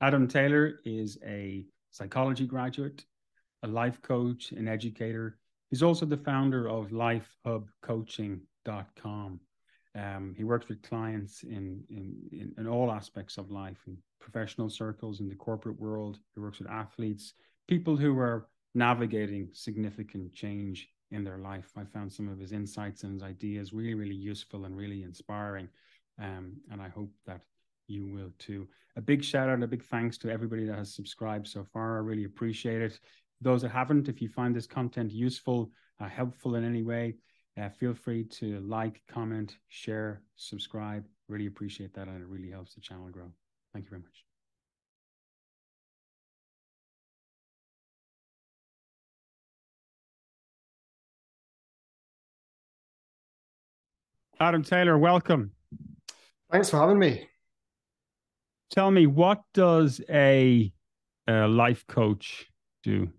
Adam Taylor is a psychology graduate, a life coach, an educator. He's also the founder of lifehubcoaching.com. Um, he works with clients in, in, in, all aspects of life, in professional circles, in the corporate world. He works with athletes, people who are navigating significant change in their life. I found some of his insights and his ideas really, really useful and really inspiring. Um, and I hope that you will too. A big shout out, and a big thanks to everybody that has subscribed so far. I really appreciate it. Those that haven't, if you find this content useful, uh, helpful in any way, uh, feel free to like, comment, share, subscribe. Really appreciate that, and it really helps the channel grow. Thank you very much. Adam Taylor, welcome. Thanks for having me. Tell me, what does a, a life coach do?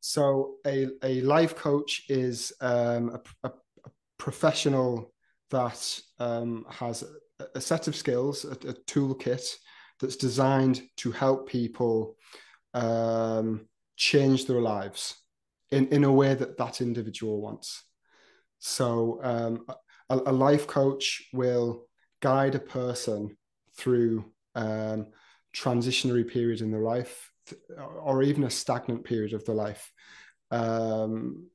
So, a, a life coach is um, a, a, a, professional that um, has a, set of skills, a, toolkit that's designed to help people um, change their lives in, in a way that that individual wants. So, um, a, a life coach will guide a person through um, transitionary period in their life or even a stagnant period of their life um,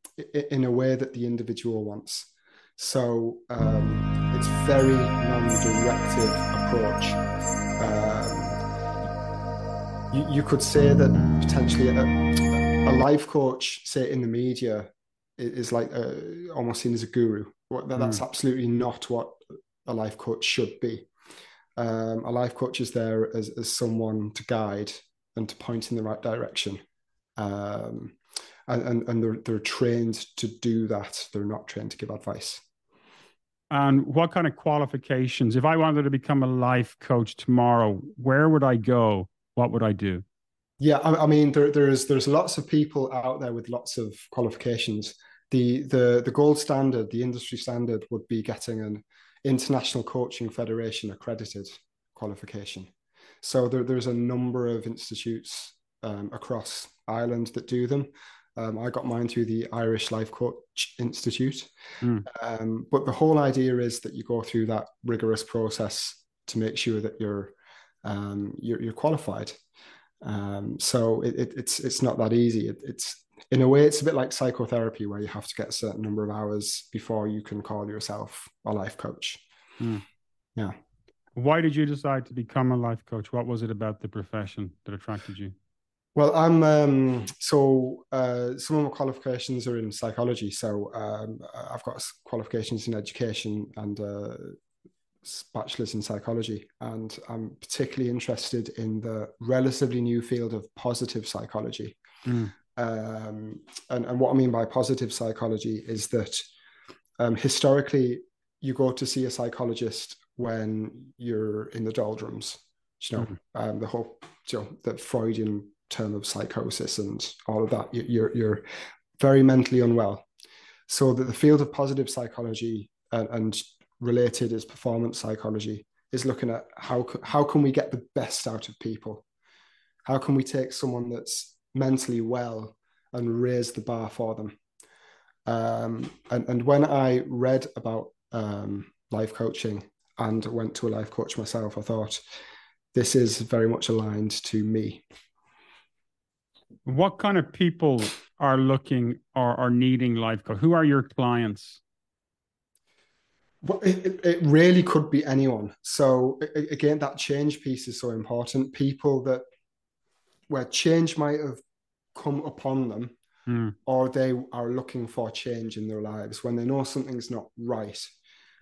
in a way that the individual wants. So um, it's very non-directive approach. Um, you, you, could say that potentially a, a, life coach, say in the media, is like a, almost seen as a guru. That's mm. absolutely not what a life coach should be. Um, a life coach is there as, as someone to guide and to point in the right direction. Um, and, and, and they're, they're trained to do that. They're not trained to give advice. And what kind of qualifications? If I wanted to become a life coach tomorrow, where would I go? What would I do? Yeah, I, I mean, there, there's there's lots of people out there with lots of qualifications. The the the gold standard, the industry standard, would be getting an International Coaching Federation accredited qualification. So there, there's a number of institutes um, across Ireland that do them. Um, I got mine through the Irish Life Coach Institute. Mm. Um, but the whole idea is that you go through that rigorous process to make sure that you're um, you're, you're, qualified. Um, so it, it, it's it's not that easy. It, it's in a way, it's a bit like psychotherapy where you have to get a certain number of hours before you can call yourself a life coach. Mm. Yeah. Why did you decide to become a life coach? What was it about the profession that attracted you? Well, I'm um, so uh, some of my qualifications are in psychology. So um, I've got qualifications in education and uh, bachelor's in psychology, and I'm particularly interested in the relatively new field of positive psychology. Mm. Um, and, and what I mean by positive psychology is that um, historically, you go to see a psychologist when you're in the doldrums. You know, mm-hmm. um, the whole, you know, the Freudian term of psychosis and all of that. You're you're very mentally unwell. So that the field of positive psychology and, and related is performance psychology is looking at how how can we get the best out of people? How can we take someone that's mentally well and raise the bar for them. Um, and, and when I read about um, life coaching and went to a life coach myself, I thought this is very much aligned to me. What kind of people are looking or are needing life coach? Who are your clients? Well, it, it really could be anyone. So again, that change piece is so important. People that where change might have come upon them mm. or they are looking for change in their lives when they know something's not right.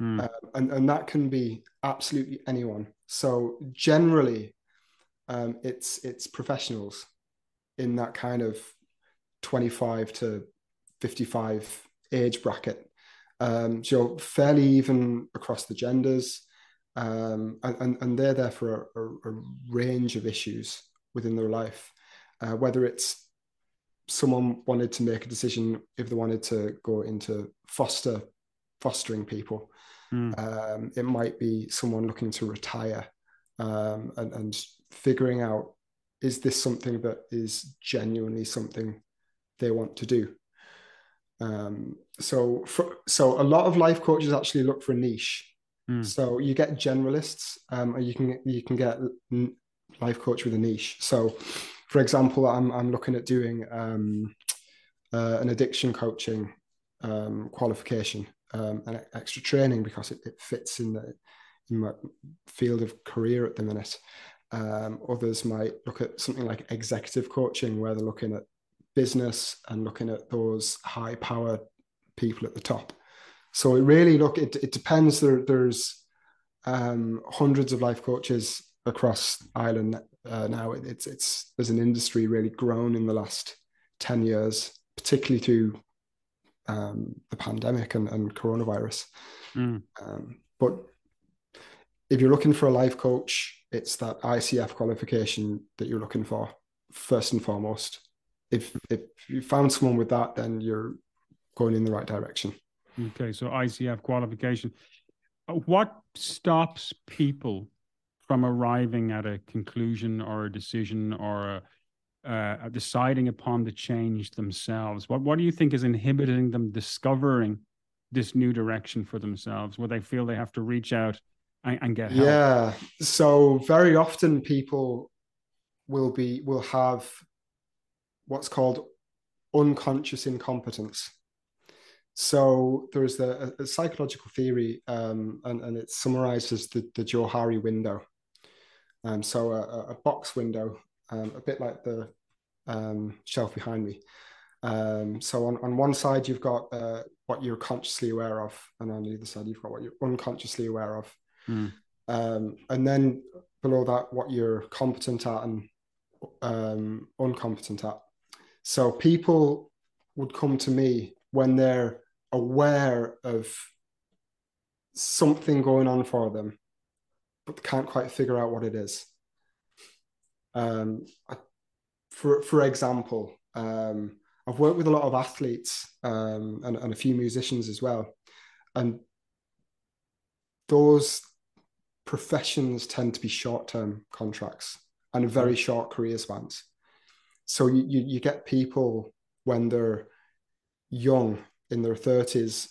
Mm. Uh, and, and that can be absolutely anyone. So generally, um, it's it's professionals in that kind of 25 to 55 age bracket. Um, so fairly even across the genders. Um, and, and, and, they're there for a, a, a range of issues within their life, uh, whether it's someone wanted to make a decision if they wanted to go into foster fostering people. Mm. Um, it might be someone looking to retire um, and, and, figuring out is this something that is genuinely something they want to do um, so for, so a lot of life coaches actually look for a niche mm. so you get generalists um, or you can you can get life coach with a niche so for example i'm, I'm looking at doing um, uh, an addiction coaching um, qualification um, and extra training because it, it fits in the in my field of career at the minute. Um, others might look at something like executive coaching, where they're looking at business and looking at those high power people at the top. So it really look it, it depends. There, there's um, hundreds of life coaches across Ireland uh, now. It's it's there's an industry really grown in the last ten years, particularly through um, the pandemic and, and coronavirus. Mm. Um, but if you're looking for a life coach, it's that ICF qualification that you're looking for first and foremost. If if you found someone with that, then you're going in the right direction. Okay, so ICF qualification. Uh, what stops people from arriving at a conclusion or a decision or a, uh, deciding upon the change themselves? What what do you think is inhibiting them discovering this new direction for themselves, where they feel they have to reach out and, and get help? Yeah. So very often people will be will have what's called unconscious incompetence. So there's a, a psychological theory, um, and, and it's summarized as the, the Johari window. Um, so a, a box window, um, a bit like the um, shelf behind me. Um, so on, on one side, you've got uh, what you're consciously aware of, and on the other side, you've got what you're unconsciously aware of. Mm. Um, and then below that, what you're competent at and um, uncompetent at. So people would come to me when they're aware of something going on for them, but can't quite figure out what it is. Um, for for example, um, I've worked with a lot of athletes um, and, and a few musicians as well, and those professions tend to be short-term contracts and very mm. short career spans. So you, you, you get people when they're young in their 30s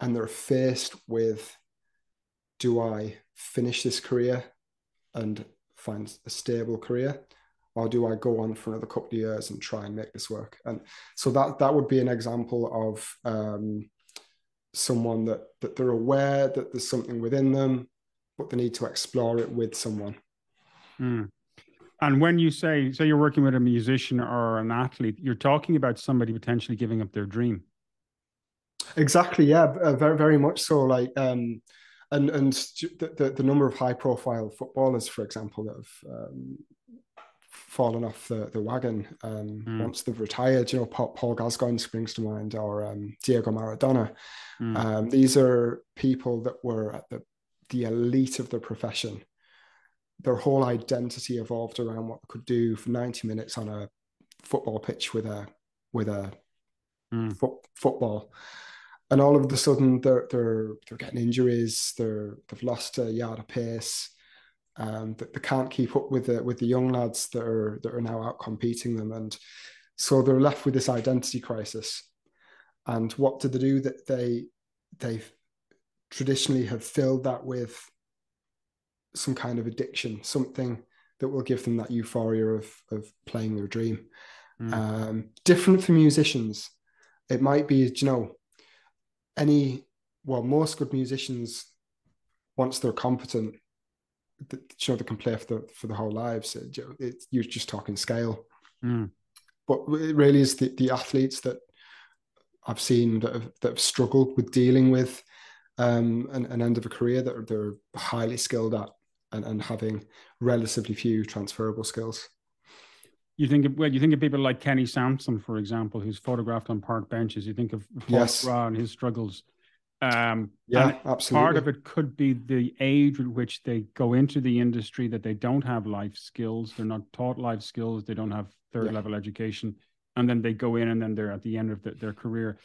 and they're faced with do I finish this career and find a stable career or do I go on for another couple of years and try and make this work? And so that that would be an example of um, someone that that they're aware that there's something within them but they need to explore it with someone. Mm. And when you say, say you're working with a musician or an athlete, you're talking about somebody potentially giving up their dream. Exactly. Yeah. Uh, very, very much so. Like, um, and and the, the, the number of high profile footballers, for example, that have um, fallen off the, the wagon um, mm. once they've retired. You know, Paul, Paul Gascoigne springs to mind, or um, Diego Maradona. Mm. Um, these are people that were at the the elite of the profession. Their whole identity evolved around what they could do for 90 minutes on a football pitch with a with a mm. fo- football. And all of a sudden they're they're they're getting injuries, they're they've lost a yard of pace. Um, that they can't keep up with the with the young lads that are that are now out competing them, and so they're left with this identity crisis. And what do they do? That they they traditionally have filled that with some kind of addiction, something that will give them that euphoria of of playing their dream. Mm. Um, different for musicians, it might be, you know, any well, most good musicians, once they're competent, you know, they can play for the for the whole lives. It, it, you're just talking scale, mm. but it really is the, the athletes that I've seen that have, that have struggled with dealing with um, an, an end of a career that they're highly skilled at and, and having relatively few transferable skills. You think of well, you think of people like Kenny Sansom, for example, who's photographed on park benches. You think of yes. and his struggles. Um, yeah, absolutely. Part of it could be the age at which they go into the industry that they don't have life skills. They're not taught life skills. They don't have third yeah. level education, and then they go in, and then they're at the end of the, their career.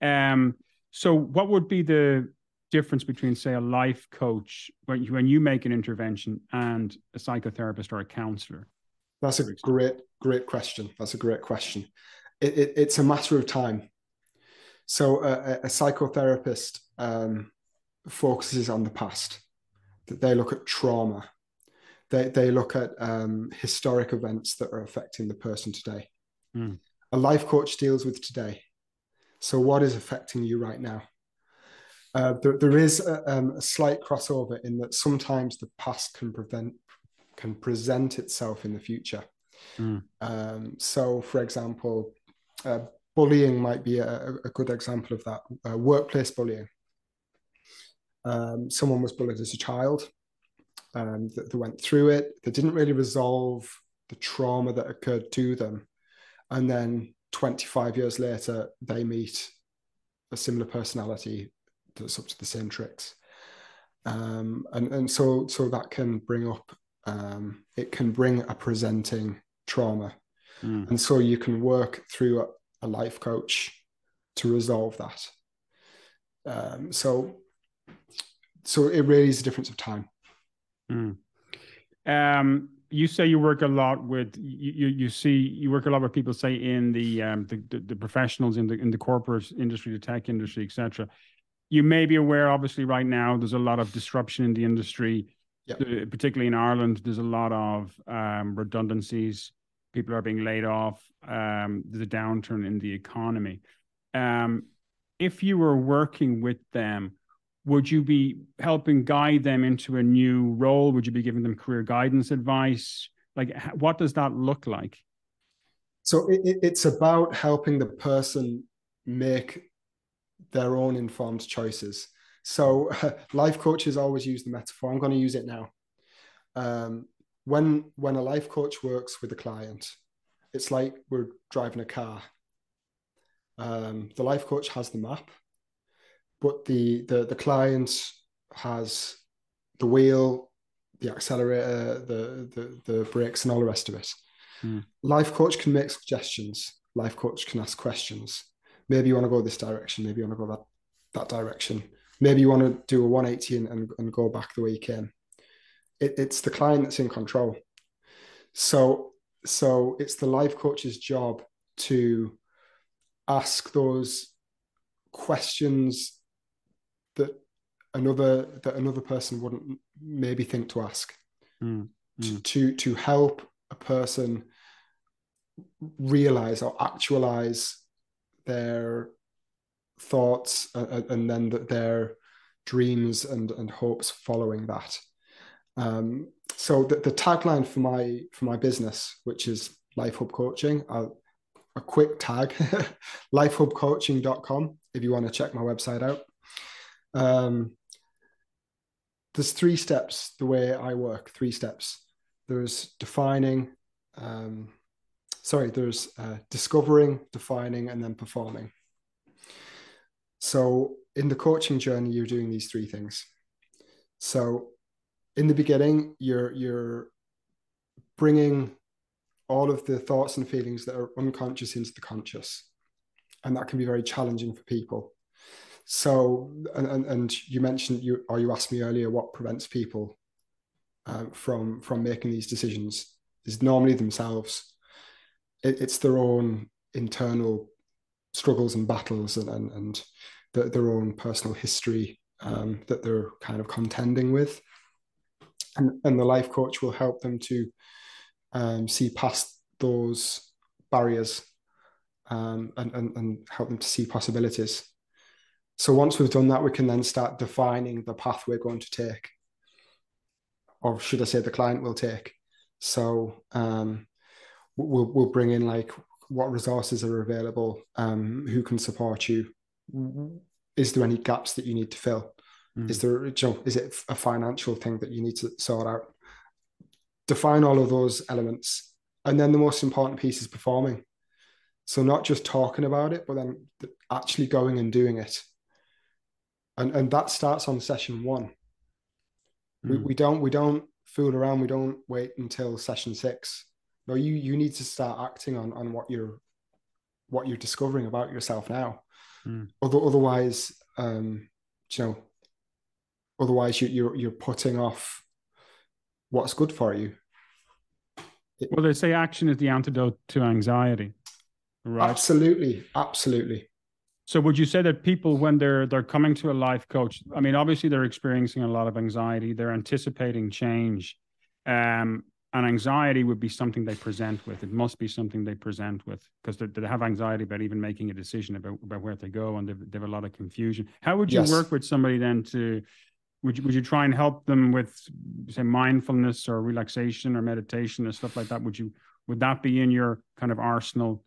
Um, so, what would be the difference between, say, a life coach when you, when you make an intervention and a psychotherapist or a counselor? That's a great, great question. That's a great question. It, it, it's a matter of time. So a, a psychotherapist um, focuses on the past. That they look at trauma. They they look at um, historic events that are affecting the person today. Mm. A life coach deals with today. So what is affecting you right now? Uh, there, there is a, um, a, slight crossover in that sometimes the past can prevent can present itself in the future. Mm. Um, so, for example, uh, bullying might be a, a, good example of that. Uh, workplace bullying. Um, someone was bullied as a child. Um, that they went through it. They didn't really resolve the trauma that occurred to them, and then 25 years later, they meet a similar personality that's up to the same tricks. Um, and and so so that can bring up um, it can bring a presenting trauma, mm. and so you can work through a, a life coach to resolve that. Um, so so it really is a difference of time. Mm. Um, you say you work a lot with you, you see you work a lot with people say in the um the, the, the professionals in the in the corporate industry the tech industry etc you may be aware obviously right now there's a lot of disruption in the industry yep. Particularly in ireland there's a lot of um, redundancies. People are being laid off. Um, there's a downturn in the economy. Um, if you were working with them would you be helping guide them into a new role? Would you be giving them career guidance advice? Like what does that look like? So it, it's about helping the person make their own informed choices so life coaches always use the metaphor i'm going to use it now um, when when a life coach works with a client it's like we're driving a car um, the life coach has the map but the the the client has the wheel, the accelerator, the the, the brakes, and all the rest of it. Mm. Life coach can make suggestions. Life coach can ask questions. Maybe you want to go this direction. Maybe you want to go that that direction. Maybe you want to do a 180 and, and, and go back the way you came. It, it's the client that's in control. So so it's the life coach's job to ask those questions that another that another person wouldn't maybe think to ask mm, mm. To, to help a person realize or actualize their thoughts and, and then their dreams and, and hopes following that um, so the, the, tagline for my for my business which is life hub coaching a quick tag lifehubcoaching.com if you want to check my website out um, there's three steps the way I work, three steps. There's defining, um, sorry, there's uh, discovering, defining, and then performing. So in the coaching journey, you're doing these three things. So in the beginning, you're you're bringing all of the thoughts and feelings that are unconscious into the conscious, and that can be very challenging for people. So, and, and you mentioned you or you asked me earlier what prevents people uh, from from making these decisions is normally themselves. It, it's their own internal struggles and battles and and, and the, their own personal history um, that they're kind of contending with, and and the life coach will help them to um, see past those barriers um, and, and and help them to see possibilities. So once we've done that, we can then start defining the path we're going to take, or should I say, the client will take. So um, we'll we'll bring in like what resources are available, um, who can support you. Is there any gaps that you need to fill? Mm. Is there, you know, is it a financial thing that you need to sort out? Define all of those elements, and then the most important piece is performing. So not just talking about it, but then actually going and doing it and and that starts on session one. Mm. We, hmm. we don't we don't fool around. We don't wait until session six. No, you you need to start acting on on what you're what you're discovering about yourself now. Mm. Other, otherwise, um, you know, otherwise you, you're you're putting off what's good for you. Well they say action is the antidote to anxiety right? Absolutely absolutely. So would you say that people when they're they're coming to a life coach i mean obviously they're experiencing a lot of anxiety they're anticipating change um, and anxiety would be something they present with. It must be something they present with because they have anxiety about even making a decision about, about where they go and they have a lot of confusion. How would you yes. work with somebody then to, would you, would you try and help them with say mindfulness or relaxation or meditation or stuff like that? Would you, would that be in your kind of arsenal?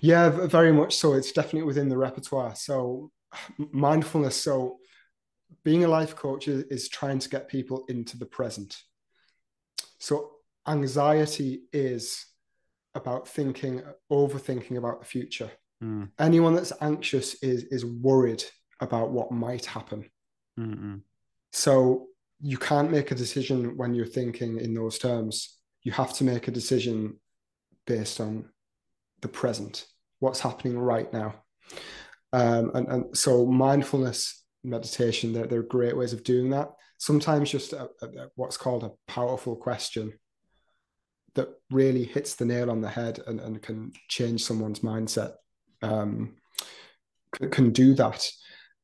Yeah, very much so. It's definitely within the repertoire. So mindfulness. So being a life coach is, is trying to get people into the present. So anxiety is about thinking, overthinking about the future. Mm. Anyone that's anxious is is worried about what might happen. Mm-mm. So you can't make a decision when you're thinking in those terms. You have to make a decision based on the present, what's happening right now. Um, and, and so mindfulness meditation, there, there are great ways of doing that. Sometimes just a, a, what's called a powerful question that really hits the nail on the head and, and can change someone's mindset um, can, can do that.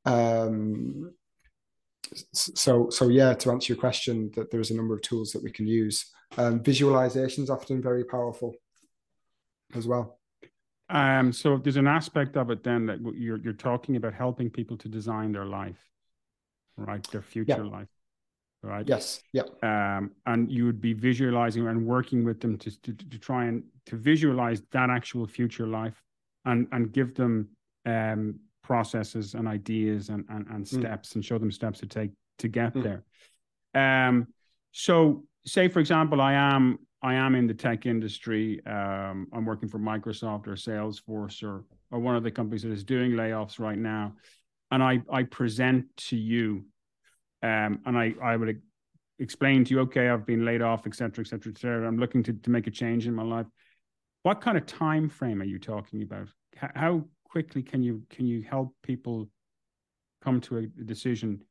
Um, so so yeah, to answer your question, that there's a number of tools that we can use. Um, visualization is often very powerful as well. Um, so there's an aspect of it then that you're you're talking about helping people to design their life, right? Their future yeah. life right? Yes. Yeah. Um, and you would be visualizing and working with them to, to, to try and to visualize that actual future life and, and give them um, processes and ideas and, and, and mm. steps mm. and show them steps to take to get mm. there. Um, so say, for example, I am, I am in the tech industry. Um, I'm working for Microsoft or Salesforce or, or one of the companies that is doing layoffs right now. And I, I present to you um, and I, I would explain to you, okay, I've been laid off, et cetera, et cetera, et cetera. I'm looking to, to make a change in my life. What kind of time frame are you talking about? How quickly can you can you help people come to a decision?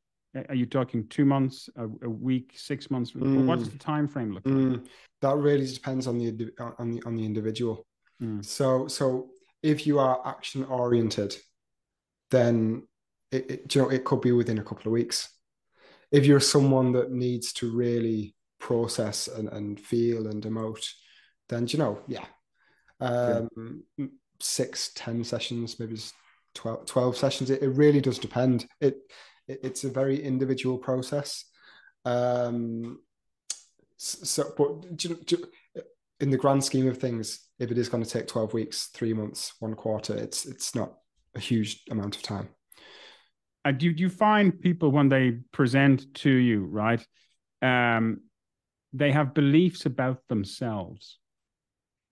Are you talking two months, a, a week, six months? Mm. What's the time frame look mm. like? That really depends on the on the on the individual. Mm. So so if you are action oriented, then it, it you know it could be within a couple of weeks if you're someone that needs to really process and, and feel and emote, then you know, yeah, um, yeah. six, ten sessions, maybe 12, 12 sessions. It, it really does depend. It, it, it's a very individual process. Um, so, but do, do, in the grand scheme of things, if it is going to take 12 weeks, three months, one quarter, it's it's not a huge amount of time uh, do, do you find people when they present to you, right? Um, they have beliefs about themselves,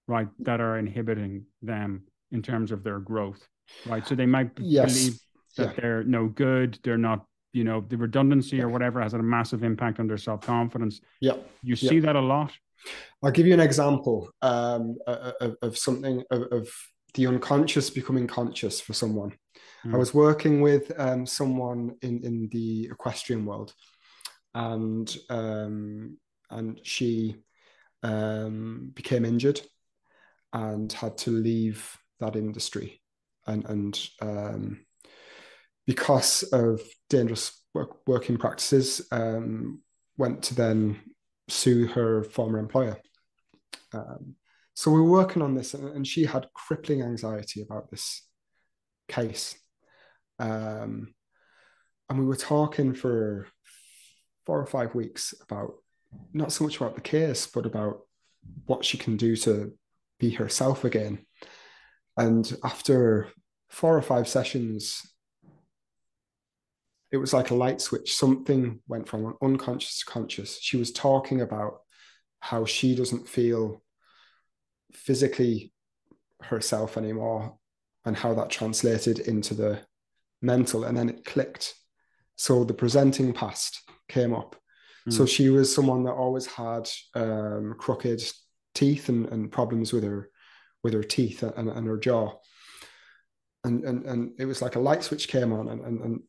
right, that are inhibiting them in terms of their growth, right? So they might yes. believe that yeah. they're no good, they're not, you know, the redundancy yeah. or whatever has a massive impact on their self confidence. Yeah, you see yeah. that a lot. I'll give you an example um, of, of, something of, of the unconscious becoming conscious for someone. Mm. I hmm. was working with um, someone in, in the equestrian world, and um, and she um, became injured and had to leave that industry, and and um, because of dangerous work, working practices, um, went to then sue her former employer. Um, so we were working on this, and she had crippling anxiety about this case. Um, and we were talking for four or five weeks about not so much about the case, but about what she can do to be herself again. And after four or five sessions, it was like a light switch. Something went from unconscious to conscious. She was talking about how she doesn't feel physically herself anymore and how that translated into the mental and then it clicked. So the presenting past came up. Mm. so she was someone that always had um, crooked teeth and, and problems with her with her teeth and, and her jaw. And, and and it was like a light switch came on and, and, and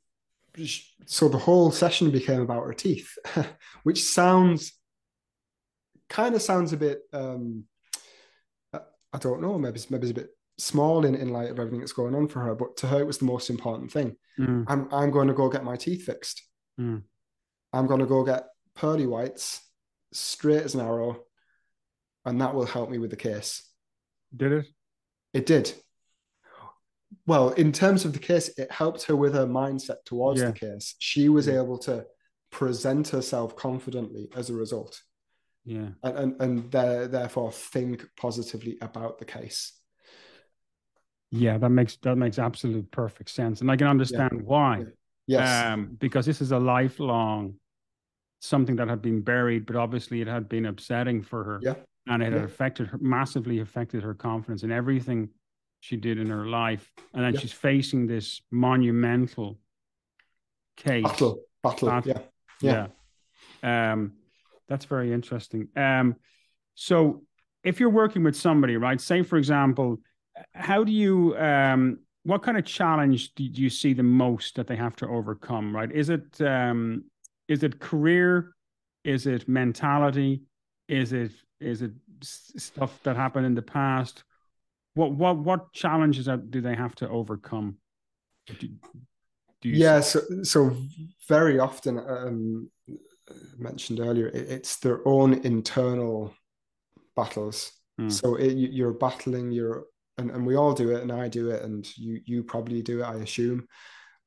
so the whole session became about her teeth, which sounds kind of sounds a bit um, I don't know, maybe maybe it's a bit small in, in light of everything that's going on for her, but to her it was the most important thing. Mm. I'm I'm going to go get my teeth fixed. Mm. I'm going to go get pearly whites, straight as an arrow, and that will help me with the case. Did it? It did. Well, in terms of the case, it helped her with her mindset towards yeah. the case. She was yeah. able to present herself confidently as a result. Yeah. And and, and therefore think positively about the case. Yeah, that makes that makes absolute perfect sense. And I can understand yeah. why. Yes. Um, because this is a lifelong something that had been buried, but obviously it had been upsetting for her. Yeah. And it yeah. had affected her massively affected her confidence in everything she did in her life. And then yeah. she's facing this monumental case. Battle. Battle. Battle. Yeah. Yeah. yeah. Um, that's very interesting. Um, so if you're working with somebody, right? Say, for example, how do you um, what kind of challenge do you see the most that they have to overcome right? Is it um, is it career? Is it mentality? Is it is it stuff that happened in the past? What what what challenges do they have to overcome? Do, do yeah so, so very often um, mentioned earlier it's their own internal battles. Mm. so it, you're battling your and, and we all do it and i do it and you you probably do it i assume.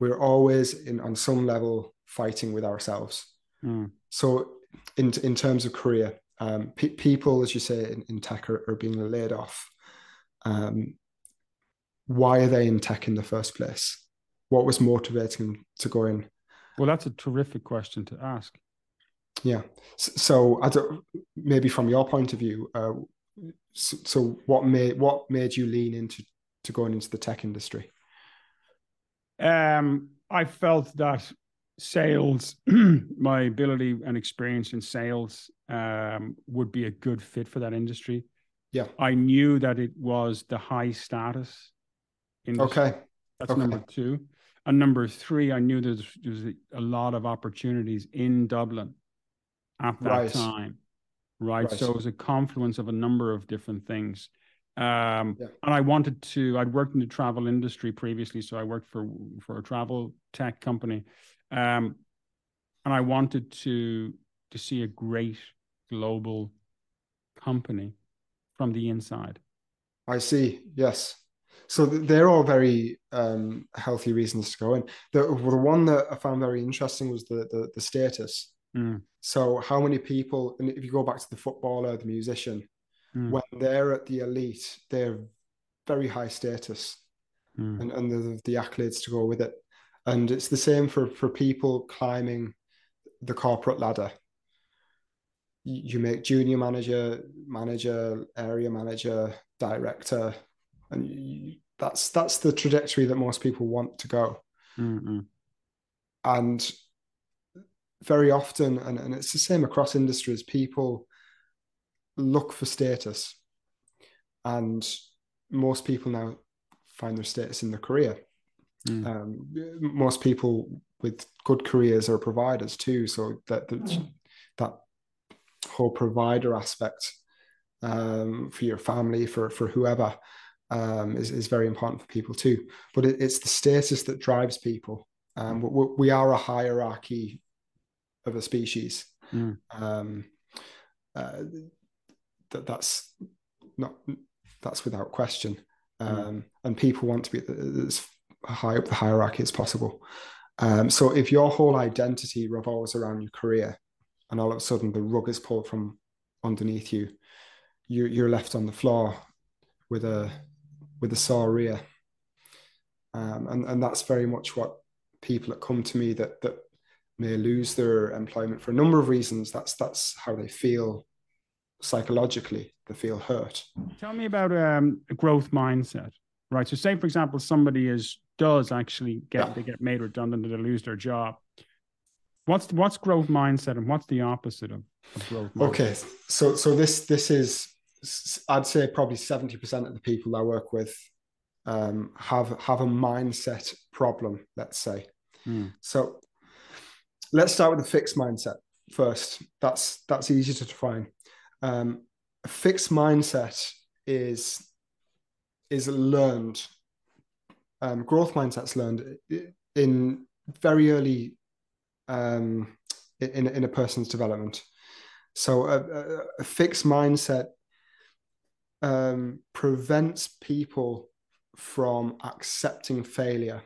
We're always in on some level fighting with ourselves. Mm. so in in terms of career um, pe- people as you say in, in tech are, are, being laid off. Um, why are they in tech in the first place? What was motivating them to go in? Well that's a terrific question to ask. Yeah. So i don't maybe from your point of view uh, so, so what made what made you lean into to going into the tech industry? Um, I felt that sales, my ability and experience in sales, um, would be a good fit for that industry. Yeah, I knew that it was the high status. Industry. Okay, that's okay. number two. And number three, I knew there's, there's a lot of opportunities in Dublin at that right. time right? right? So it was a confluence of a number of different things. Um, yeah. And I wanted to. I'd worked in the travel industry previously, so I worked for for a travel tech company, um, and I wanted to to see a great global company from the inside. I see. Yes. So they're all very um, healthy reasons to go in. The, the one that I found very interesting was the the, the status. Mm. So, how many people, and if you go back to the footballer, the musician, mm. when they're at the elite, they're very high status mm. and, and the, the accolades to go with it. And it's the same for, for people climbing the corporate ladder. You make junior manager, manager, area manager, director, and you, that's that's the trajectory that most people want to go. Mm-hmm. And very often, and, and it's the same across industries, people look for status. And most people now find their status in their career. Mm. Um, most people with good careers are providers too. So that that, that whole provider aspect um, for your family, for for whoever, um, is is very important for people too. But it, it's the status that drives people. Um, we, we are a hierarchy of a species. Mm. Um, uh, that that's not that's without question. Hmm. Um, mm. And people want to be as high up the hierarchy as possible. Um, so if your whole identity revolves around your career, and all of a sudden the rug is pulled from underneath you, you you're left on the floor with a with a sore rear. Um, and and that's very much what people that come to me that that may lose their employment for a number of reasons. That's that's how they feel psychologically. They feel hurt. Tell me about um, a growth mindset, right? So, say for example, somebody is does actually get yeah. they get made redundant and they lose their job. What's what's growth mindset and what's the opposite of, of growth? Mindset? Okay, so so this this is I'd say probably seventy percent of the people I work with um, have have a mindset problem. Let's say Mm. So let's start with the fixed mindset first. That's that's easy to define. Um, a fixed mindset is is learned. Um, growth mindset's learned in very early um, in in a person's development. So a, a, a fixed mindset um, prevents people from accepting failure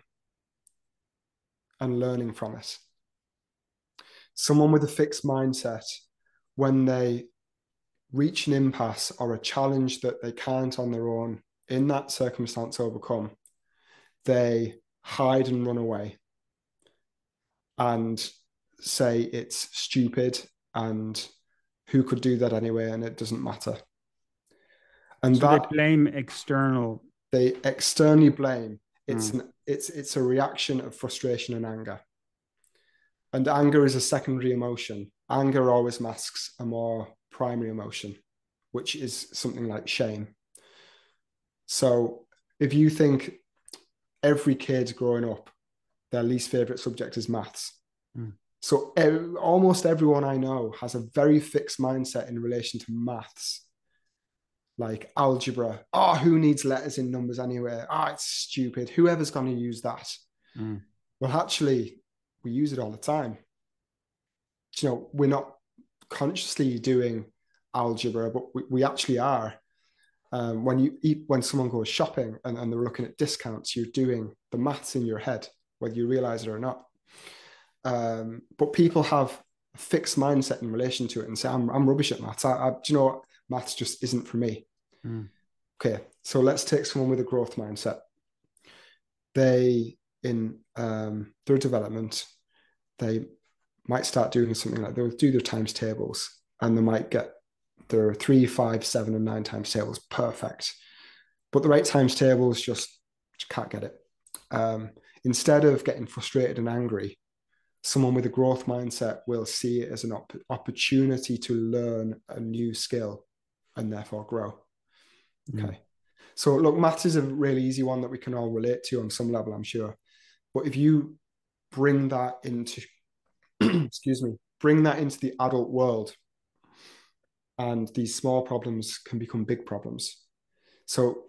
and learning from it. Someone with a fixed mindset, when they reach an impasse or a challenge that they can't on their own in that circumstance overcome, they hide and run away and say it's stupid and who could do that anyway and it doesn't matter. And so that, they blame external. They externally blame. It's mm. an, it's it's a reaction of frustration and anger. And anger is a secondary emotion. Anger always masks a more primary emotion, which is something like shame. So if you think every kid growing up, their least favorite subject is maths. Mm. So almost everyone I know has a very fixed mindset in relation to maths like algebra. Oh, who needs letters in numbers anyway? Ah, oh, it's stupid. Whoever's going to use that? Mm. Well, actually, we use it all the time. You know, we're not consciously doing algebra, but we, we actually are. Um, when you eat, when someone goes shopping and, and they're looking at discounts, you're doing the maths in your head, whether you realize it or not. Um, but people have a fixed mindset in relation to it and say, I'm, I'm rubbish at maths. I, I, do you know, what? maths just isn't for me. Mm. Okay, so let's take someone with a growth mindset. They, in um, their development, they might start doing something like they'll do their times tables and they might get their three, five, seven, and nine times tables perfect. But the right times tables just, just can't get it. Um, instead of getting frustrated and angry, someone with a growth mindset will see it as an op- opportunity to learn a new skill and therefore grow. Mm. Okay. Mm. So look, maths is a really easy one that we can all relate to on some level, I'm sure. But if you bring that into, excuse me, bring that into the adult world, and these small problems can become big problems. So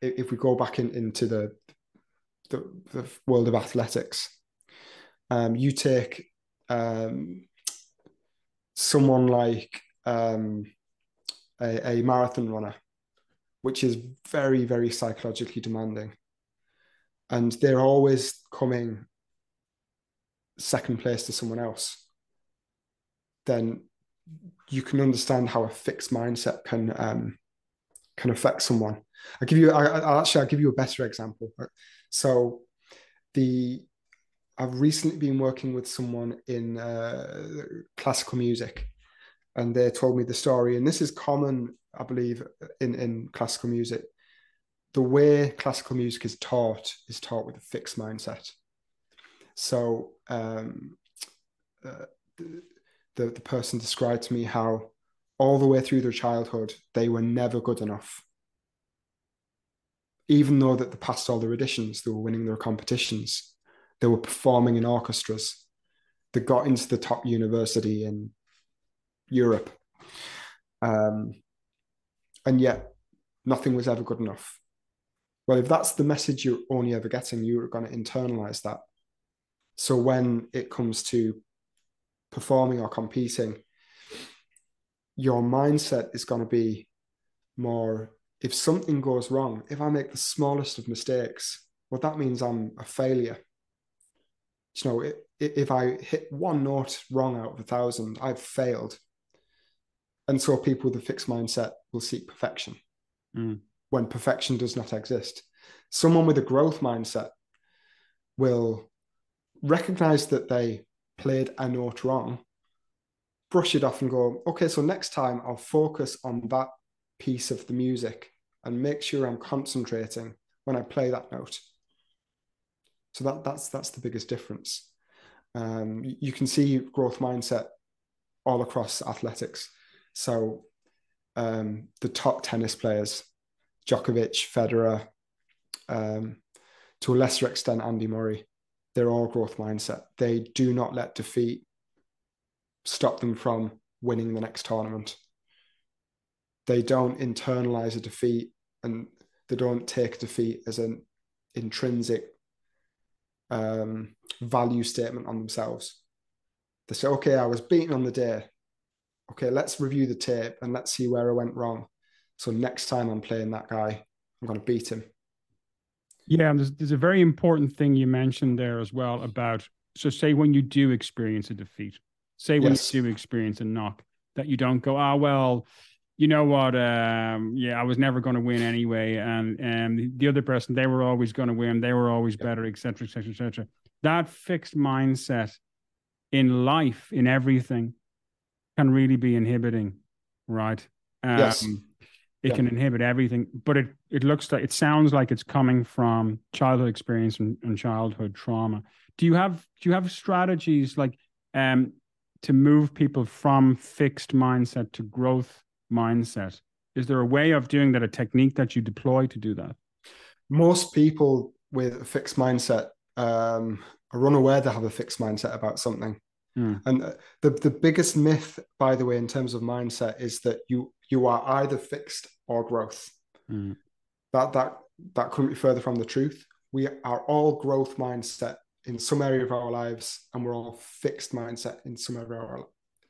if we go back in, into the, the, the world of athletics, um, you take um, someone like um, a, a marathon runner, which is very, very psychologically demanding. And they're always coming second place to someone else. Then you can understand how a fixed mindset can um, can affect someone. I'll give you. I, I'll actually. I'll give you a better example. So, the I've recently been working with someone in uh, classical music, and they told me the story. And this is common, I believe, in, in classical music. The way classical music is taught is taught with a fixed mindset. So um, uh, the, the, person described to me how all the way through their childhood they were never good enough. Even though that they passed all their auditions, they were winning their competitions, they were performing in orchestras, they got into the top university in Europe. Um, and yet nothing was ever good enough. Well, if that's the message you're only ever getting, you're going to internalize that. So when it comes to performing or competing, your mindset is going to be more if something goes wrong, if I make the smallest of mistakes, well, that means I'm a failure. You know, if I hit one note wrong out of a thousand, I've failed and so people with a fixed mindset will seek perfection mm. When perfection does not exist. Someone with a growth mindset will recognize that they played a note wrong brush it off and go okay so next time i'll focus on that piece of the music and make sure i'm concentrating when i play that note. So that that's that's the biggest difference. Um, you can see growth mindset all across athletics. So um, the top tennis players, Djokovic, Federer, um, to a lesser extent, Andy Murray, They're all growth mindset. They do not let defeat stop them from winning the next tournament. They don't internalize a defeat and they don't take defeat as an intrinsic um, value statement on themselves. They say, okay, I was beaten on the day. Okay, let's review the tape and let's see where I went wrong. So next time I'm playing that guy, I'm going to beat him. Yeah, there's, there's a very important thing you mentioned there as well about so say when you do experience a defeat, say when yes. you do experience a knock, that you don't go, ah, oh, well, you know what? Um, yeah, I was never going to win anyway, and and um, the other person they were always going to win, they were always better, etc., etc., etc. That fixed mindset in life, in everything, can really be inhibiting, right? Um, yes. It yeah. can inhibit everything, but it it looks like it sounds like it's coming from childhood experience and, and childhood trauma. Do you have do you have strategies like um to move people from fixed mindset to growth mindset? Is there a way of doing that, a technique that you deploy to do that? Most people with a fixed mindset um, are unaware they have a fixed mindset about something. Mm. And the, the biggest myth, by the way, in terms of mindset, is that you you are either fixed or growth. Mm. That that that couldn't be further from the truth. We are all growth mindset in some area of our lives, and we're all fixed mindset in some area of our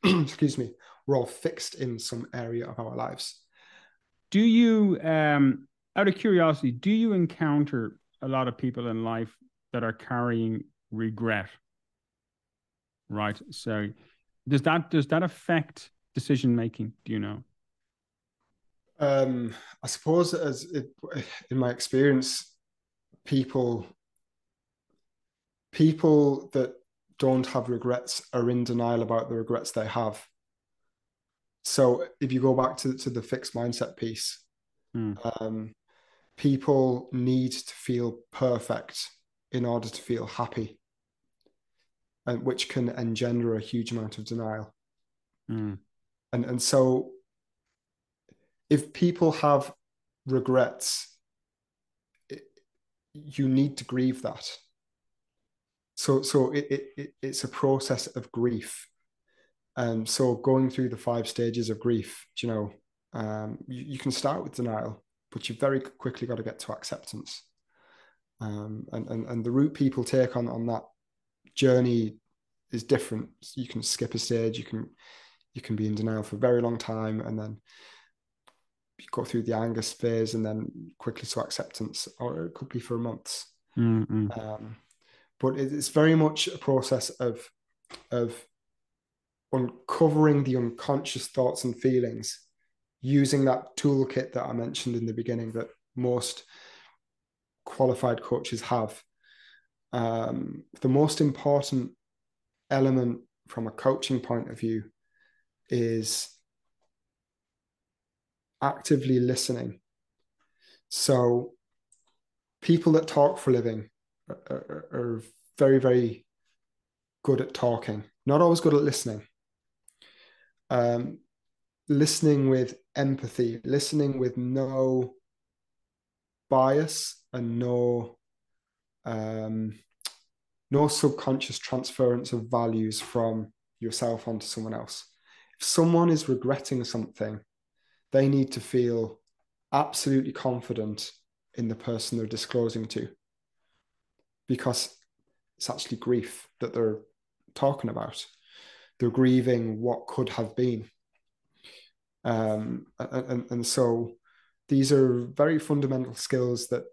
excuse me, we're all fixed in some area of our lives. Do you, um, out of curiosity, do you encounter a lot of people in life that are carrying regret? Right. So, does that does that affect decision making? Do you know? Um, I suppose as it, in my experience, people people that don't have regrets are in denial about the regrets they have. So if you go back to, to the fixed mindset piece, mm. um, people need to feel perfect in order to feel happy, and which can engender a huge amount of denial. Mm. And and so if people have regrets, it, you need to grieve that. So so it, it, it's a process of grief. And so going through the five stages of grief you know um, you, you, can start with denial but you've very quickly got to get to acceptance. Um, and, and and the route people take on on that journey is different. You can skip a stage you can you can be in denial for a very long time and then go through the anger phase and then quickly to acceptance or it could be for months mm-hmm. um, but it's very much a process of of uncovering the unconscious thoughts and feelings using that toolkit that I mentioned in the beginning that most qualified coaches have. Um, the most important element from a coaching point of view is actively listening. So, people that talk for a living, are, are very, very good at talking, not always good at listening. Um, listening with empathy, listening with no bias and no um, no subconscious transference of values from yourself onto someone else. If someone is regretting something, they need to feel absolutely confident in the person they're disclosing to because it's actually grief that they're talking about. They're grieving what could have been. Um, and, and so these are very fundamental skills that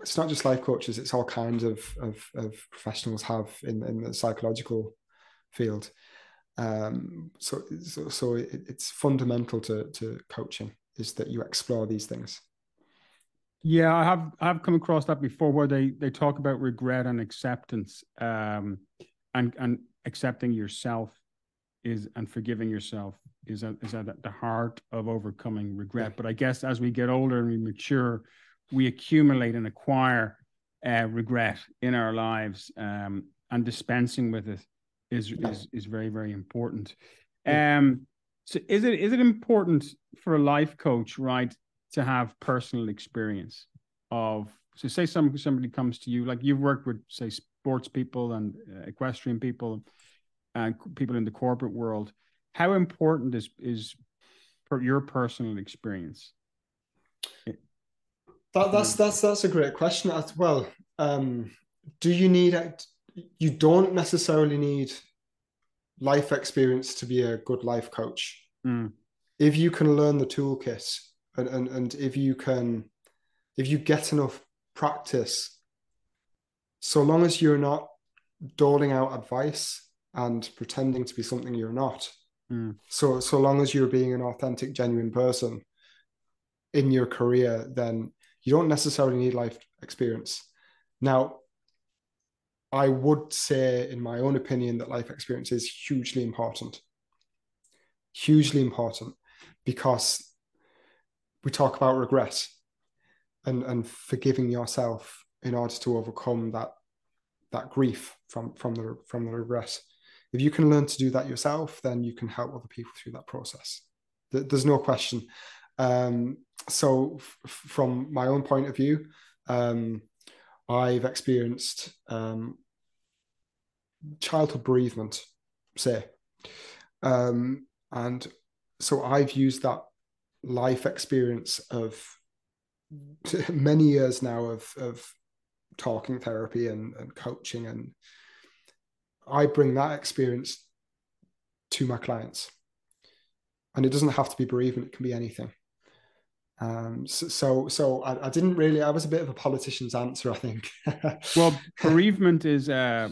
it's not just life coaches, it's all kinds of, of, of professionals have in, in the psychological field. Um, so, so, so it, it's fundamental to, to coaching is that you explore these things. Yeah, I have I've come across that before where they they talk about regret and acceptance, um, and and accepting yourself is and forgiving yourself is at, is at the heart of overcoming regret. But I guess as we get older and we mature, we accumulate and acquire uh, regret in our lives, um, and dispensing with it is is is very very important. Um, so is it is it important for a life coach, right, to have personal experience of so say some somebody comes to you like you've worked with say sports people and uh, equestrian people and people in the corporate world. How important is is for your personal experience? That, that's that's that's a great question as well. Um, do you need you don't necessarily need life experience to be a good life coach. Mm. If you can learn the toolkit and, and and if you can if you get enough practice, so long as you're not doling out advice and pretending to be something you're not. Mm. So so long as you're being an authentic, genuine person in your career, then you don't necessarily need life experience. Now, I would say, in my own opinion, that life experience is hugely important. Hugely important because we talk about regret and, and forgiving yourself in order to overcome that that grief from from the from the regret. If you can learn to do that yourself, then you can help other people through that process. There's no question. Um, so, f- from my own point of view, um, I've experienced um, childhood bereavement, say, um, and so I've used that life experience of many years now of of talking therapy and, and coaching and I bring that experience to my clients. And it doesn't have to be bereavement, it can be anything. Um, so, so, so I, I, didn't really. I was a bit of a politician's answer, I think. well, bereavement is uh,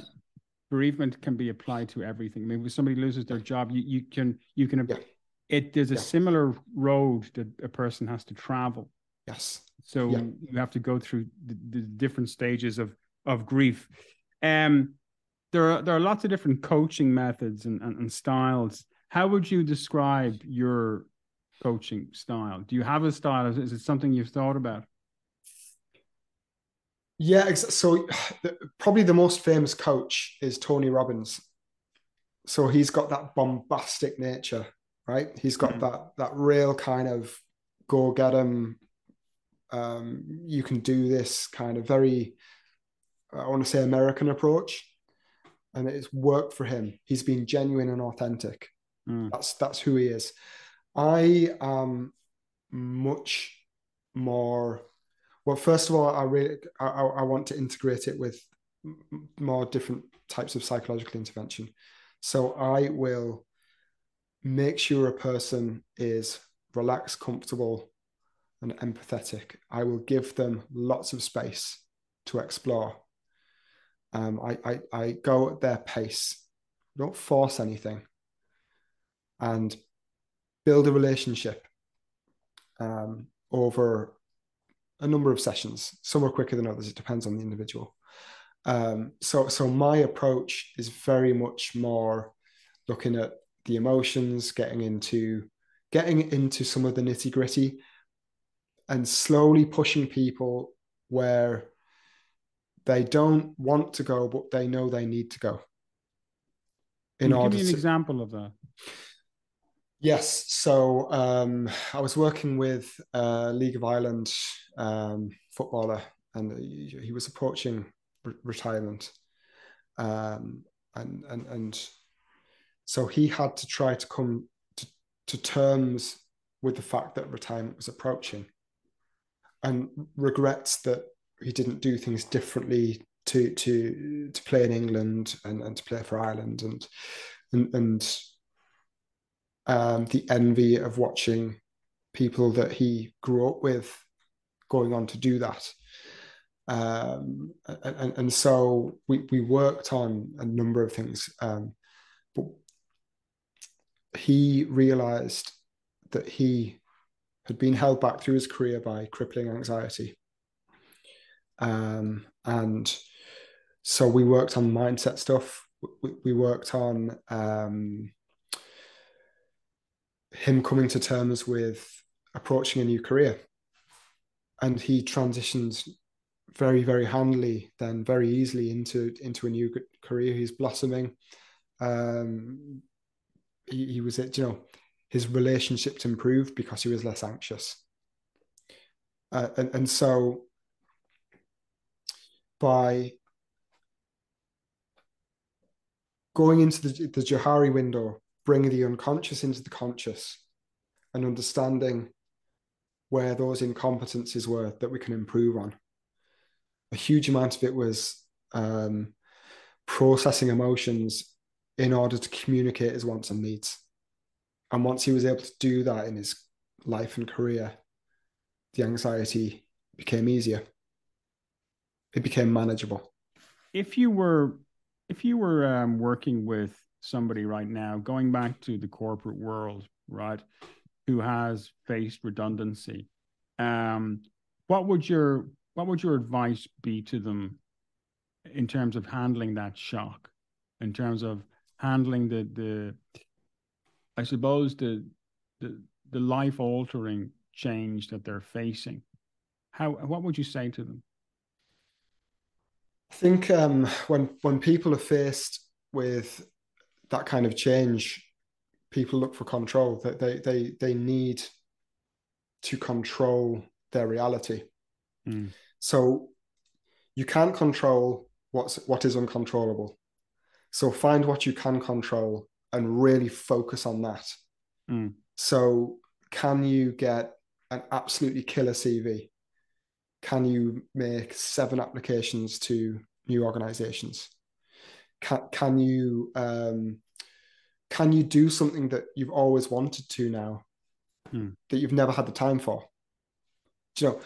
bereavement can be applied to everything. I mean, when somebody loses their job, you you can you can. Yeah. It there's a yeah. similar road that a person has to travel. Yes. So yeah. you have to go through the, the, different stages of of grief. Um, there are there are lots of different coaching methods and, and, and styles. How would you describe your coaching style? Do you have a style? Is, is it something you've thought about? Yeah, so probably the most famous coach is Tony Robbins. So he's got that bombastic nature, right? He's got mm-hmm. that that real kind of go get him. Um, you can do this kind of very, I want to say American approach, and it's worked for him. He's been genuine and authentic. Mm. That's that's who he is. I am much more. Well, first of all, I really I, I want to integrate it with more different types of psychological intervention. So I will make sure a person is relaxed, comfortable, and empathetic. I will give them lots of space to explore. Um, I, I, I go at their pace, don't force anything, and build a relationship um, over a number of sessions. Some are quicker than others. It depends on the individual. Um, so, so my approach is very much more looking at the emotions, getting into getting into some of the nitty gritty, and slowly pushing people where they don't want to go, but they know they need to go. In Can you order give me an to, example of that. Yes. So um, I was working with a League of Ireland um, footballer, and he was approaching re- retirement, um, and and and so he had to try to come to, to terms with the fact that retirement was approaching, and regrets that he didn't do things differently to to to play in England and, and to play for Ireland and and and um, the envy of watching people that he grew up with going on to do that. Um, and, and so we, we worked on a number of things. Um, but he realized that he had been held back through his career by crippling anxiety. Um, and so we worked on mindset stuff. We, we worked on um, him coming to terms with approaching a new career. And he transitioned very, very handily, then very easily into into a new career. He's blossoming. Um, he, he was, you know, his relationships improved because he was less anxious. Uh, and, and so by going into the, the Johari window, bringing the unconscious into the conscious and understanding where those incompetencies were that we can improve on. A huge amount of it was um, processing emotions in order to communicate his wants and needs. And once he was able to do that in his life and career, the anxiety became easier. It became manageable. If you were, if you were um, working with somebody right now, going back to the corporate world, right, who has faced redundancy, um, what would your what would your advice be to them in terms of handling that shock, in terms of handling the the I suppose the the the life altering change that they're facing. How what would you say to them? I think um, when when people are faced with that kind of change, people look for control. That they they they need to control their reality. Mm. So you can't control what's what is uncontrollable. So find what you can control and really focus on that. Mm. So can you get an absolutely killer CV? Can you make seven applications to new organizations? Can, can you um, can you do something that you've always wanted to now hmm. that you've never had the time for? Do you know,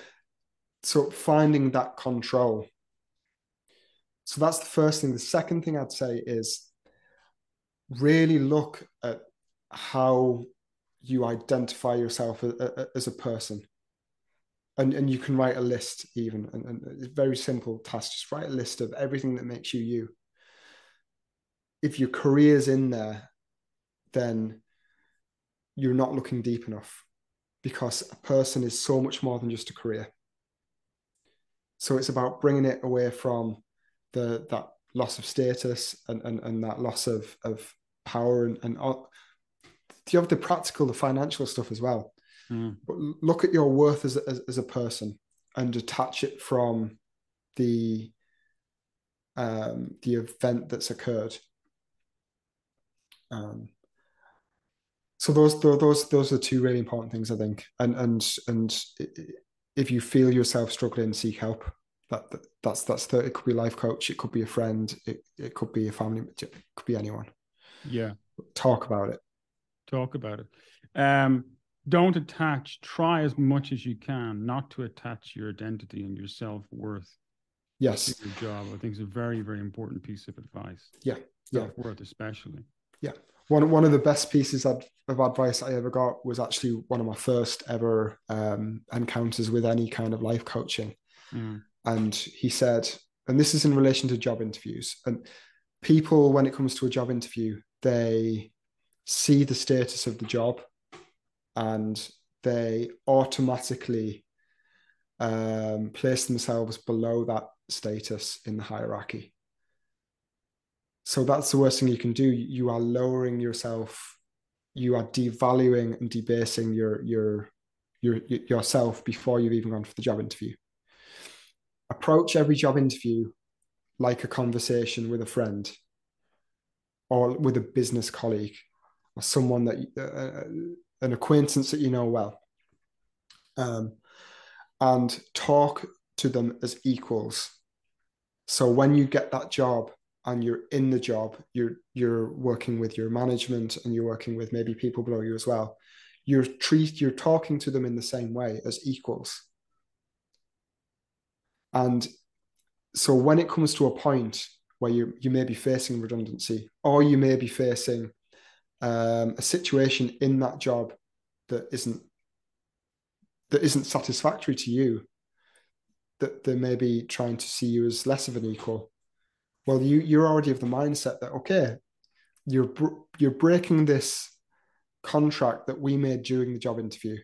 so finding that control. So that's the first thing. The second thing I'd say is really look at how you identify yourself as a person. And, and you can write a list even, and, and it's a very simple task. Just write a list of everything that makes you you. If your career's in there, then you're not looking deep enough because a person is so much more than just a career. So it's about bringing it away from the that loss of status and, and, and that loss of, of power and, and you have the practical, the financial stuff as well. Mm. But look at your worth as, as, as a person and detach it from the um, the event that's occurred. Um, so those those those are two really important things, I think. And and and if you feel yourself struggling, seek help. That, that that's that's the, it could be a life coach, it could be a friend, it, it could be a family, it could be anyone. Yeah. Talk about it talk about it. Um, don't attach, try as much as you can not to attach your identity and your self worth. Yes. To your job. I think is a very, very important piece of advice. Yeah. Self worth, especially. Yeah. One, one of the best pieces of, of advice I ever got was actually one of my first ever um, encounters with any kind of life coaching. Mm. And he said, and this is in relation to job interviews. And people, when it comes to a job interview, they see the status of the job and they automatically um, place themselves below that status in the hierarchy. So that's the worst thing you can do. You are lowering yourself. You are devaluing and debasing your your your yourself before you've even gone for the job interview. Approach every job interview like a conversation with a friend or with a business colleague or someone that uh, uh, an acquaintance that you know well um, and talk to them as equals so when you get that job and you're in the job you're you're working with your management and you're working with maybe people below you as well you're treat you're talking to them in the same way as equals. And so when it comes to a point where you you may be facing redundancy or you may be facing um, a situation in that job that isn't that isn't satisfactory to you that they may be trying to see you as less of an equal well you you're already of the mindset that okay you're you're breaking this contract that we made during the job interview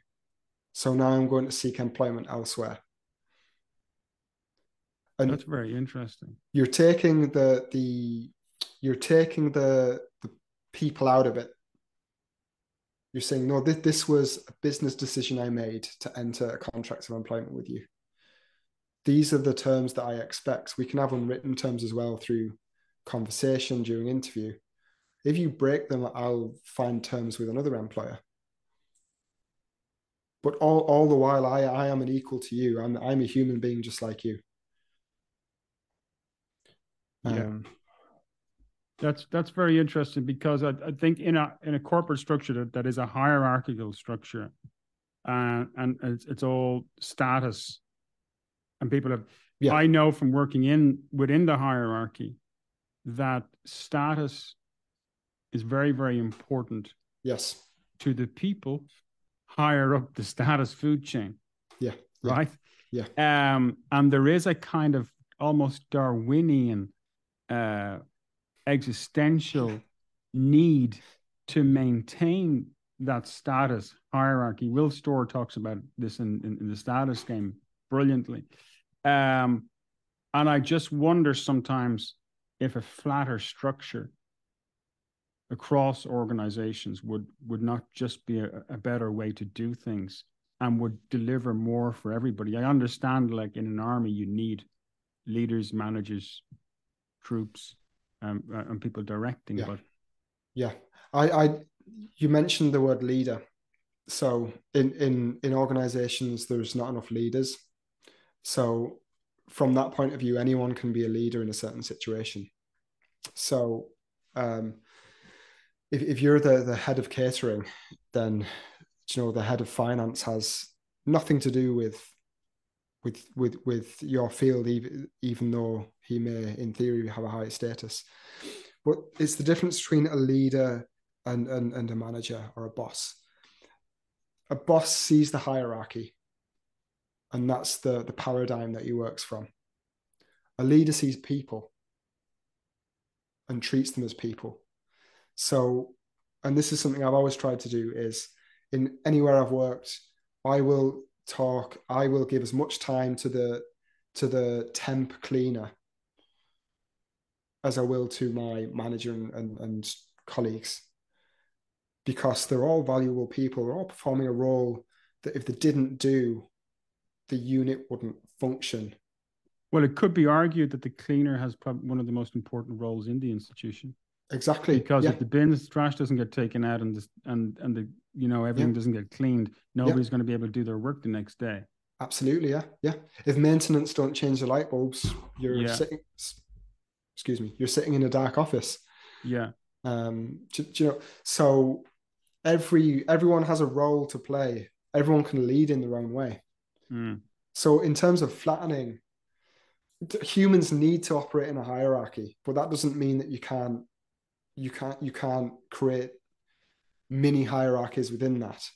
so now i'm going to seek employment elsewhere and that's very interesting you're taking the the you're taking the the people out of it. You're saying, no, this, this was a business decision I made to enter a contract of employment with you. These are the terms that I expect. We can have unwritten terms as well through conversation during interview. If you break them, I'll find terms with another employer. But all, all the while, I, I am an equal to you. I'm, I'm a human being just like you. Yeah. Um, that's that's very interesting because I, I think in a in a corporate structure that, that is a hierarchical structure, uh, and it's, it's all status, and people have. Yeah. I know from working in within the hierarchy that status is very very important. Yes. To the people higher up the status food chain. Yeah. yeah. Right. Yeah. Um, and there is a kind of almost Darwinian uh, existential need to maintain that status hierarchy. Will Storr talks about this in, in, in the status game brilliantly. Um, and I just wonder sometimes if a flatter structure across organizations would would not just be a, a, better way to do things and would deliver more for everybody. I understand like in an army you need leaders, managers, troops, um, and people directing. Yeah. But yeah, I, I, you mentioned the word leader. So in in in organizations, there's not enough leaders. So from that point of view, anyone can be a leader in a certain situation. So um, if if you're the the head of catering, then you know the head of finance has nothing to do with with with with your field even even though he may in theory have a high status. But it's the difference between a leader and, and and a manager or a boss. A boss sees the hierarchy and that's the the paradigm that he works from a leader sees people and treats them as people so and this is something i've always tried to do is in anywhere i've worked i will talk, I will give as much time to the to the temp cleaner as I will to my manager and, and, and colleagues because they're all valuable people. They're all performing a role that if they didn't do, the unit wouldn't function. Well, it could be argued that the cleaner has probably one of the most important roles in the institution. Exactly. Because yeah. if the bins trash doesn't get taken out and the, and and the you know everything yeah. doesn't get cleaned nobody's yeah. going to be able to do their work the next day absolutely yeah yeah if maintenance don't change the light bulbs you're sitting excuse me you're sitting in a dark office yeah um do, do you know so every everyone has a role to play everyone can lead in their own way mm. so in terms of flattening humans need to operate in a hierarchy but that doesn't mean that you can't you can't you can't create mini hierarchies within that.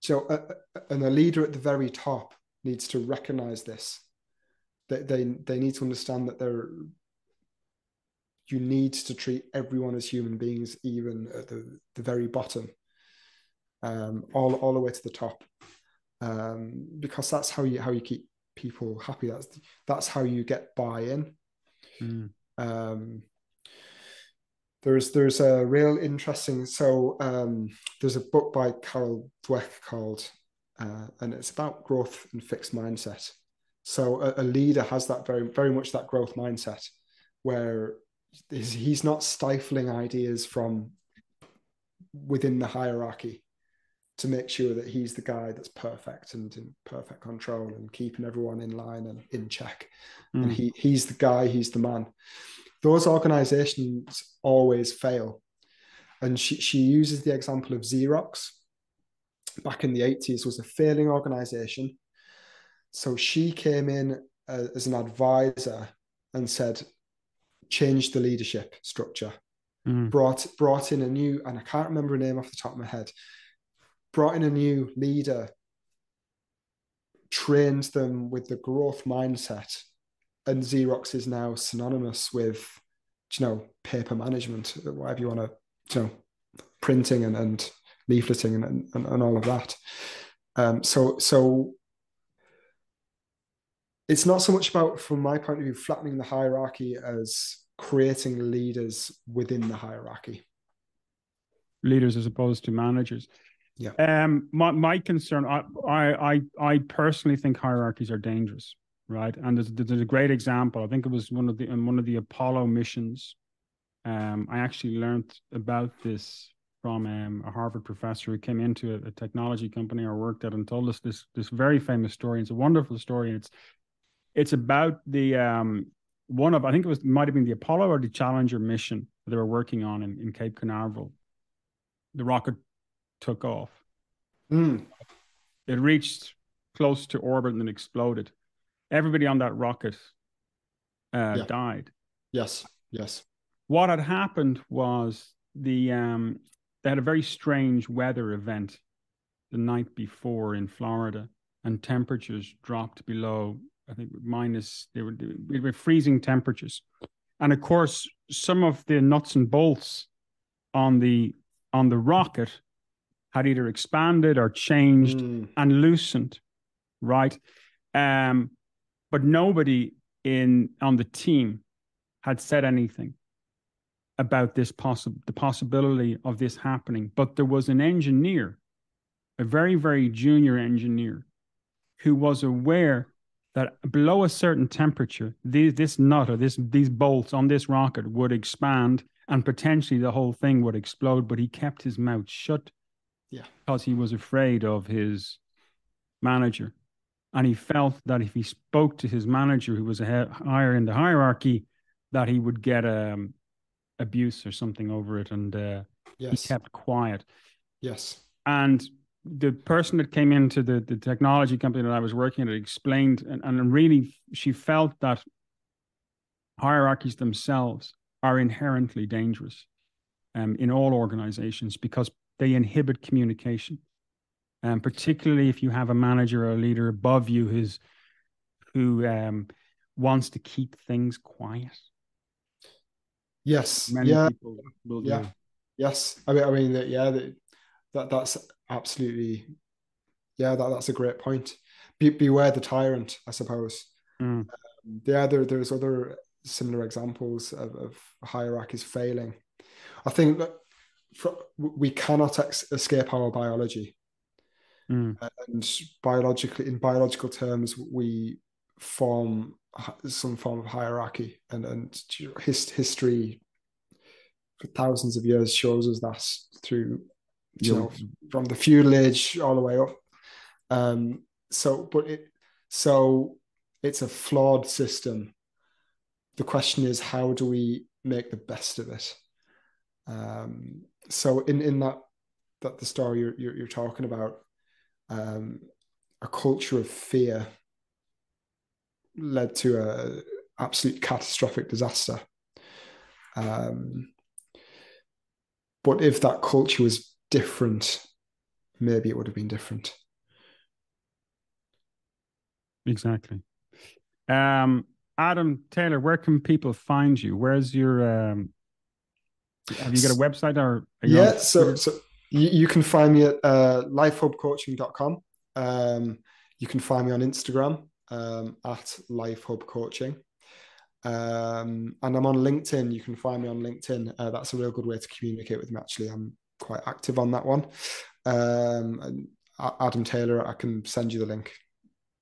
So, uh, and a leader at the very top needs to recognize this. They, they, they need to understand that they're, you need to treat everyone as human beings, even at the, the very bottom, um, all, all the way to the top, um, because that's how you how you keep people happy. That's that's how you get buy-in. Mm. Um, there's there's a real interesting so um, there's a book by Carol Dweck called uh, and it's about growth and fixed mindset. So a, a, leader has that very very much that growth mindset where he's not stifling ideas from within the hierarchy to make sure that he's the guy that's perfect and in perfect control and keeping everyone in line and in check. Mm. And he he's the guy, he's the man those organizations always fail. And she, she uses the example of Xerox back in the 80s was a failing organization. So she came in uh, as an advisor and said, change the leadership structure. Mm. Brought brought in a new, and I can't remember a name off the top of my head, brought in a new leader, trained them with the growth mindset and Xerox is now synonymous with, you know, paper management, whatever you want to, you know, printing and, and leafleting and, and, and all of that. Um, so, so it's not so much about, from my point of view, flattening the hierarchy as creating leaders within the hierarchy. Leaders as opposed to managers. Yeah. Um, my, my concern, I, I, I personally think hierarchies are dangerous right? And there's, there's a great example. I think it was one of the in one of the Apollo missions. Um, I actually learned about this from um, a Harvard professor who came into a, a, technology company I worked at and told us this this very famous story. It's a wonderful story. and It's it's about the um, one of I think it was might have been the Apollo or the Challenger mission they were working on in, in Cape Canaveral. The rocket took off. Mm. It reached close to orbit and then exploded. Everybody on that rocket uh, yeah. died. Yes, yes. What had happened was the um, they had a very strange weather event the night before in Florida, and temperatures dropped below I think minus they were they were freezing temperatures, and of course some of the nuts and bolts on the on the rocket had either expanded or changed mm. and loosened, right? Um, but nobody in on the team had said anything about this possible the possibility of this happening. But there was an engineer, a very very junior engineer, who was aware that below a certain temperature, these, this nut or this these bolts on this rocket would expand and potentially the whole thing would explode. But he kept his mouth shut, yeah, because he was afraid of his manager, and he felt that if he spoke to his manager, who was a higher in the hierarchy, that he would get um, abuse or something over it, and uh, yes. he kept quiet. Yes, and the person that came into the, the technology company that I was working at explained, and, and really she felt that hierarchies themselves are inherently dangerous um, in all organizations because they inhibit communication. And particularly if you have a manager or a leader above you who's who um, wants to keep things quiet. Yes. Many yeah. yeah. Do. Yes. I mean, I mean that. Yeah. That, that that's absolutely, yeah, that, that's a great point. Be, beware the tyrant, I suppose. Mm. Um, yeah, there, there's other similar examples of, of hierarchies failing. I think that we cannot ex- escape our biology. Mm. And biologically, in biological terms, we form some form of hierarchy, and and his, history for thousands of years shows us that through you know, from the feudal age all the way up. Um, so, but it, so it's a flawed system. The question is, how do we make the best of it? Um, so, in in that that the story you're you're, you're talking about, um, a culture of fear led to a absolute catastrophic disaster. Um, but if that culture was different, maybe it would have been different. Exactly. Um, Adam Taylor, where can people find you? Where's your um, have you got a website or yeah? So, so you, you, can find me at uh, lifehubcoaching.com. Um, you can find me on Instagram um, at lifehubcoaching. Um, and I'm on LinkedIn. You can find me on LinkedIn. Uh, that's a real good way to communicate with me. Actually, I'm quite active on that one. Um, Adam Taylor, I can send you the link.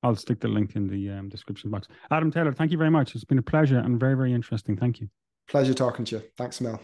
I'll stick the link in the um, description box. Adam Taylor, thank you very much. It's been a pleasure and very, very interesting. Thank you. Pleasure talking to you. Thanks, Mel.